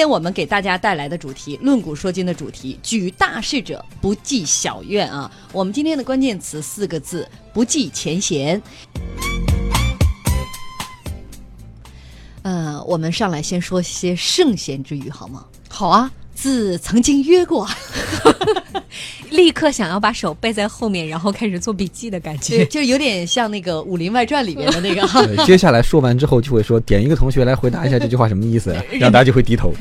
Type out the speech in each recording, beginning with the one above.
今天我们给大家带来的主题，论古说今的主题，举大事者不计小怨啊。我们今天的关键词四个字：不计前嫌。呃，我们上来先说些圣贤之语好吗？好啊，自曾经约过，立刻想要把手背在后面，然后开始做笔记的感就觉。就有点像那个《武林外传》里面的那个。对，接下来说完之后就会说，点一个同学来回答一下这句话什么意思，让大家就会低头。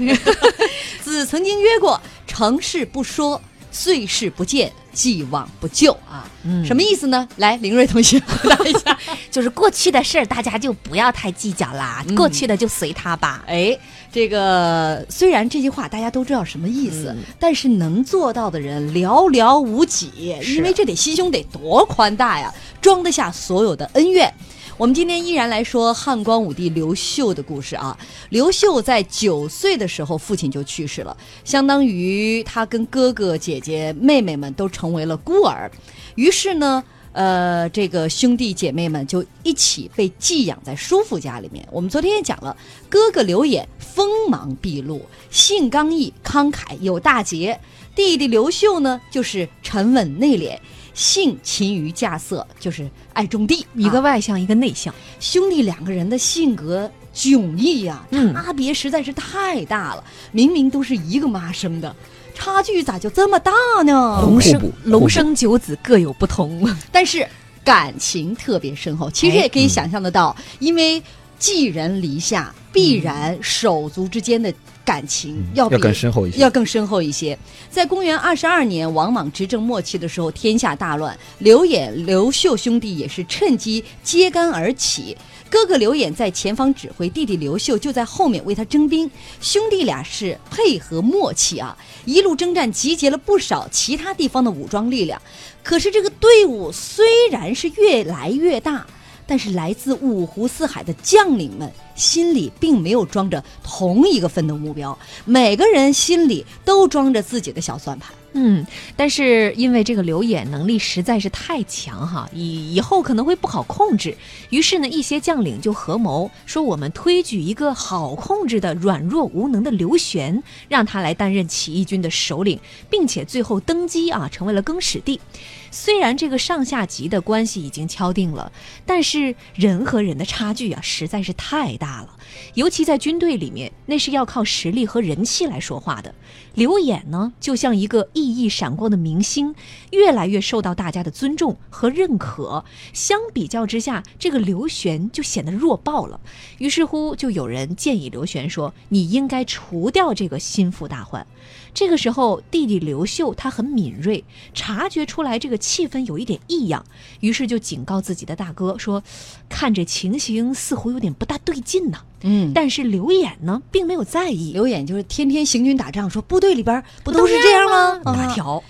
子曾经曰过，成事不说，遂事不见，既往不咎啊。嗯什么意思呢？来，林瑞同学回答一下。就是过去的事儿，大家就不要太计较啦，嗯过去的就随他吧。哎，这个虽然这句话大家都知道什么意思，嗯但是能做到的人寥寥无几，因为这得心胸得多宽大呀，装得下所有的恩怨。我们今天依然来说汉光武帝刘秀的故事啊。刘秀在九岁的时候，父亲就去世了，相当于他跟哥哥姐姐、妹妹们都成为了孤儿。于是呢，呃，这个兄弟姐妹们就一起被寄养在叔父家里面。我们昨天也讲了，哥哥刘演锋芒毕露，性刚毅、慷慨有大节；弟弟刘秀呢，就是沉稳内敛，性勤于稼色，就是爱种地。一个啊外向，一个内向。兄弟两个人的性格迥异呀、嗯差别实在是太大了。明明都是一个妈生的，差距咋就这么大呢？龙生龙生九子各有不同。但是感情特别深厚，其实哎也可以想象得到，因为寄人篱下，必然手足之间的感情要比要更深厚一些。要更深厚一些。在公元二十二年，王莽执政末期的时候，天下大乱，刘演、刘秀兄弟也是趁机揭竿而起。哥哥刘演在前方指挥，弟弟刘秀就在后面为他征兵。兄弟俩是配合默契啊，一路征战，集结了不少其他地方的武装力量。可是这个队伍虽然是越来越大，但是来自五湖四海的将领们心里并没有装着同一个奋斗目标，每个人心里都装着自己的小算盘。嗯，但是因为这个刘演能力实在是太强哈，以以后可能会不好控制。于是呢，一些将领就合谋说，我们推举一个好控制的软弱无能的刘玄，让他来担任起义军的首领，并且最后登基啊，成为了更始帝。虽然这个上下级的关系已经敲定了，但是人和人的差距啊实在是太大大了，尤其在军队里面，那是要靠实力和人气来说话的。刘演呢，就像一个熠熠闪光的明星，越来越受到大家的尊重和认可。相比较之下，这个刘玄就显得弱爆了。于是乎，就有人建议刘玄说：“你应该除掉这个心腹大患。”这个时候，弟弟刘秀他很敏锐，察觉出来这个气氛有一点异样，于是就警告自己的大哥说：“看这情形似乎有点不大对劲呐。”嗯但但是刘演呢，并没有在意，刘演就是天天行军打仗，说部队里边不都是这样吗？哪条。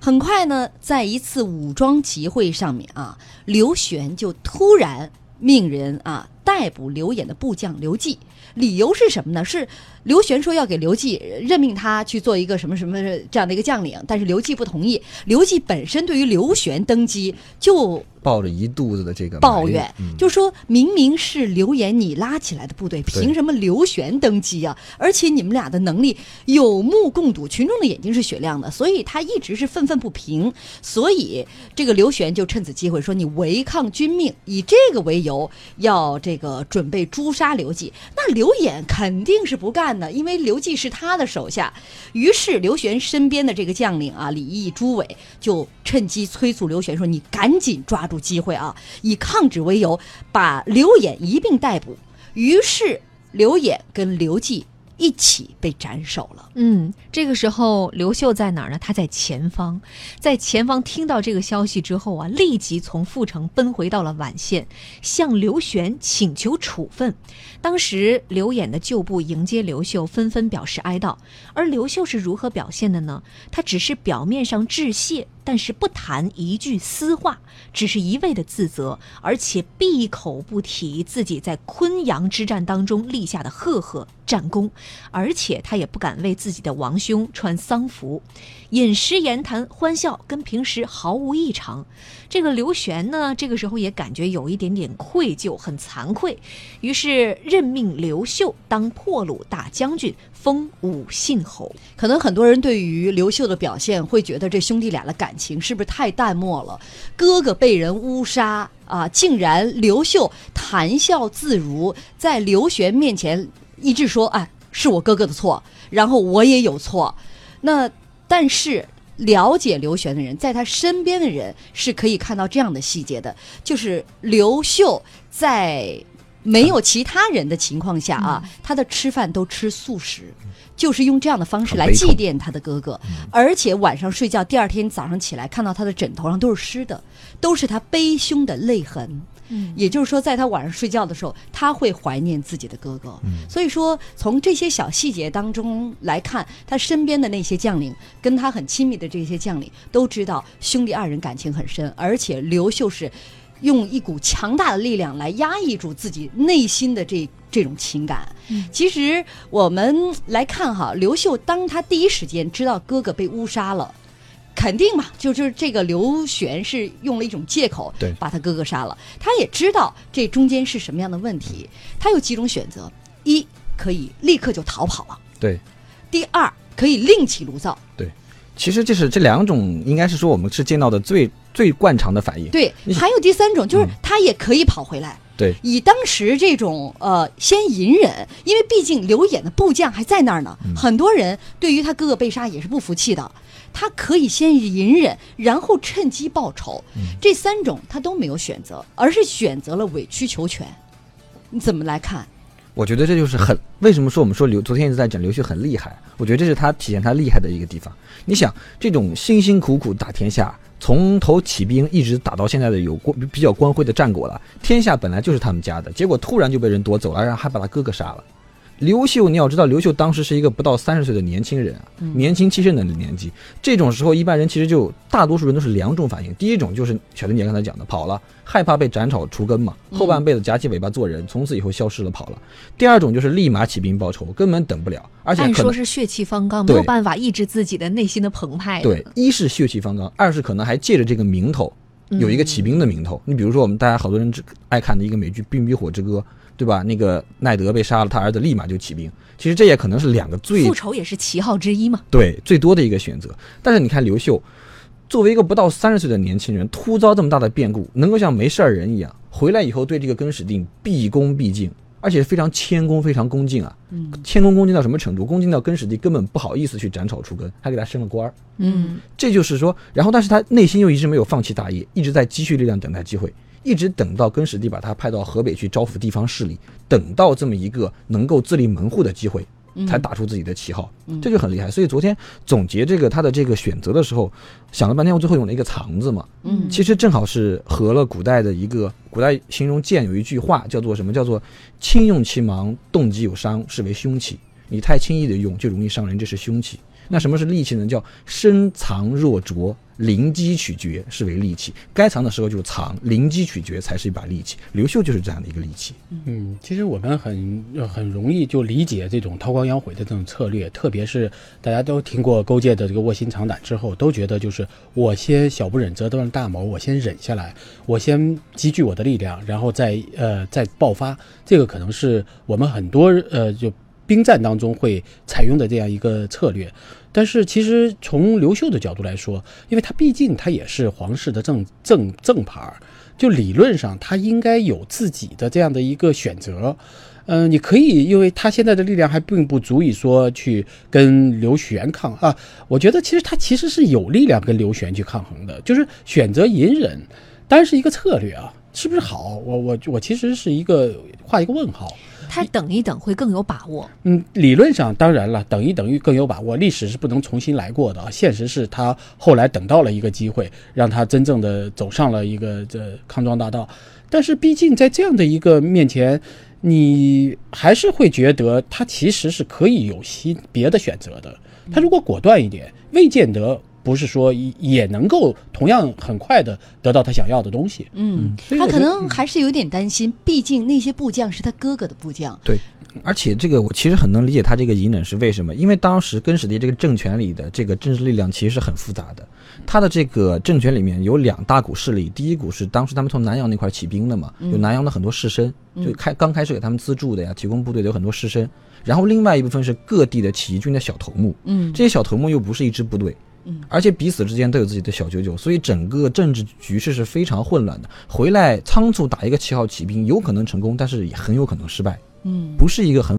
很快呢，在一次武装集会上面啊，刘玄就突然命人啊逮捕刘演的部将刘季。理由是什么呢？是刘玄说要给刘季任命他去做一个什么什么这样的一个将领，但是刘季不同意。刘季本身对于刘玄登基就抱着一肚子的这个抱怨，嗯就说明明是刘演你拉起来的部队，凭什么刘玄登基啊？而且你们俩的能力有目共睹，群众的眼睛是雪亮的，所以他一直是愤愤不平。所以这个刘玄就趁此机会说：“你违抗军命，以这个为由要这个这个准备诛杀刘季。”那刘演肯定是不干的，因为刘季是他的手下。于是刘玄身边的这个将领啊，李毅、朱伟就趁机催促刘玄说：“你赶紧抓住机会啊，以抗旨为由，把刘演一并逮捕。”于是刘演跟刘季一起被斩首了。嗯，这个时候刘秀在哪儿呢？他在前方，在前方听到这个消息之后啊，立即从阜城奔回到了宛县，向刘玄请求处分。当时刘演的旧部迎接刘秀，纷纷表示哀悼。而刘秀是如何表现的呢？他只是表面上致谢，但是不谈一句私话，只是一味的自责，而且闭口不提自己在昆阳之战当中立下的赫赫战功，而且他也不敢为自己的王兄穿丧服，饮食言谈欢笑，跟平时毫无异常。这个刘玄呢，这个时候也感觉有一点点愧疚，很惭愧，于是任命刘秀当破虏大将军，封武信侯。可能很多人对于刘秀的表现会觉得这兄弟俩的感情是不是太淡漠了？哥哥被人乌杀啊，竟然刘秀谈笑自如，在刘玄面前一致说：“哎，是我哥哥的错，然后我也有错。”那但是了解刘玄的人，在他身边的人是可以看到这样的细节的，就是刘秀在没有其他人的情况下啊，他的吃饭都吃素食。就是用这样的方式来祭奠他的哥哥，而且晚上睡觉，第二天早上起来看到他的枕头上都是湿的，都是他悲凶的泪痕。嗯，也就是说，在他晚上睡觉的时候，他会怀念自己的哥哥。所以说，从这些小细节当中来看，他身边的那些将领，跟他很亲密的这些将领，都知道兄弟二人感情很深，而且刘秀是用一股强大的力量来压抑住自己内心的这这种情感。其实我们来看哈，刘秀当他第一时间知道哥哥被误杀了。肯定嘛，就就是这个刘玄是用了一种借口，对把他哥哥杀了。他也知道这中间是什么样的问题，他有几种选择：一可以立刻就逃跑了；对，第二可以另起炉灶；对，其实就是这两种，应该是说我们是见到的最最惯常的反应。对，还有第三种，就是嗯他也可以跑回来。对，以当时这种呃，先隐忍，因为毕竟刘演的部将还在那儿呢，很多人对于他哥哥被杀也是不服气的。他可以先隐忍，然后趁机报仇。这三种他都没有选择，而是选择了委曲求全。你怎么来看？我觉得这就是很为什么说我们说刘昨天一直在讲刘旭很厉害，我觉得这是他体现他厉害的一个地方。你想，这种辛辛苦苦打天下，从头起兵一直打到现在的有光比较光辉的战果了，天下本来就是他们家的，结果突然就被人夺走了，然后还把他哥哥杀了。刘秀，你要知道，刘秀当时是一个不到三十岁的年轻人啊，年轻气盛的年纪。这种时候，一般人其实就大多数人都是两种反应。第一种就是小玲姐刚才讲的，跑了，害怕被斩草除根嘛，后半辈子夹起尾巴做人，从此以后消失了，跑了。第二种就是立马起兵报仇，根本等不了，而且按说是血气方刚，没有办法抑制自己的内心的澎湃。对，一是血气方刚，二是可能还借着这个名头，有一个起兵的名头。你比如说，我们大家好多人只爱看的一个美剧《冰与火之歌》，对吧？那个奈德被杀了，他儿子立马就起兵。其实这也可能是两个最复仇也是旗号之一嘛。对最多的一个选择。但是你看刘秀，作为一个不到三十岁的年轻人，突遭这么大的变故，能够像没事儿人一样回来以后，对这个更始帝毕恭毕敬，而且非常谦恭，非常恭敬啊。嗯谦恭恭敬到什么程度？恭敬到更始帝根本不好意思去斩草除根，还给他升了官儿。嗯这就是说，然后但是他内心又一直没有放弃大业，一直在积蓄力量，等待机会，一直等到更始帝把他派到河北去招抚地方势力，等到这么一个能够自立门户的机会，才打出自己的旗号，这就很厉害。所以昨天总结这个他的这个选择的时候，想了半天，我最后用了一个“藏”字嘛，嗯其实正好是合了古代的一个古代形容剑有一句话叫做什么？叫做“轻用其芒，动即有伤，是为凶器”。你太轻易的用，就容易伤人，这是凶器。那什么是利器呢？叫深藏若拙，临机取决是为利器。该藏的时候就藏，临机取决才是一把利器。刘秀就是这样的一个利器。嗯，其实我们很很容易就理解这种韬光养晦的这种策略，特别是大家都听过勾践的这个卧薪尝胆之后，都觉得就是我先小不忍则断大谋，我先忍下来，我先积聚我的力量，然后再呃再爆发。这个可能是我们很多呃就兵战当中会采用的这样一个策略。但是其实从刘秀的角度来说，因为他毕竟他也是皇室的正正正牌儿，就理论上他应该有自己的这样的一个选择。嗯、你可以，因为他现在的力量还并不足以说去跟刘玄抗啊。我觉得其实他其实是有力量跟刘玄去抗衡的，就是选择隐忍，当然是一个策略啊，是不是好？我我我其实是一个画一个问号。他等一等会更有把握。嗯，理论上当然了，等一等更有把握。历史是不能重新来过的，现实是他后来等到了一个机会，让他真正的走上了一个这康庄大道。但是毕竟在这样的一个面前，你还是会觉得他其实是可以有新别的选择的。他如果果断一点，未见得不是说也能够同样很快的得到他想要的东西。嗯，他可能还是有点担心，毕竟那些部将是他哥哥的部将。对，而且这个我其实很能理解他这个隐忍是为什么，因为当时根史帝这个政权里的这个政治力量其实是很复杂的，他的这个政权里面有两大股势力，第一股是当时他们从南阳那块起兵的嘛，有南阳的很多士绅，就开刚开始给他们资助的呀，提供部队的有很多士绅，然后另外一部分是各地的起义军的小头目，嗯这些小头目又不是一支部队。嗯而且彼此之间都有自己的小九九，所以整个政治局势是非常混乱的。回来仓促打一个七号起兵，有可能成功，但是也很有可能失败，嗯。不是一个很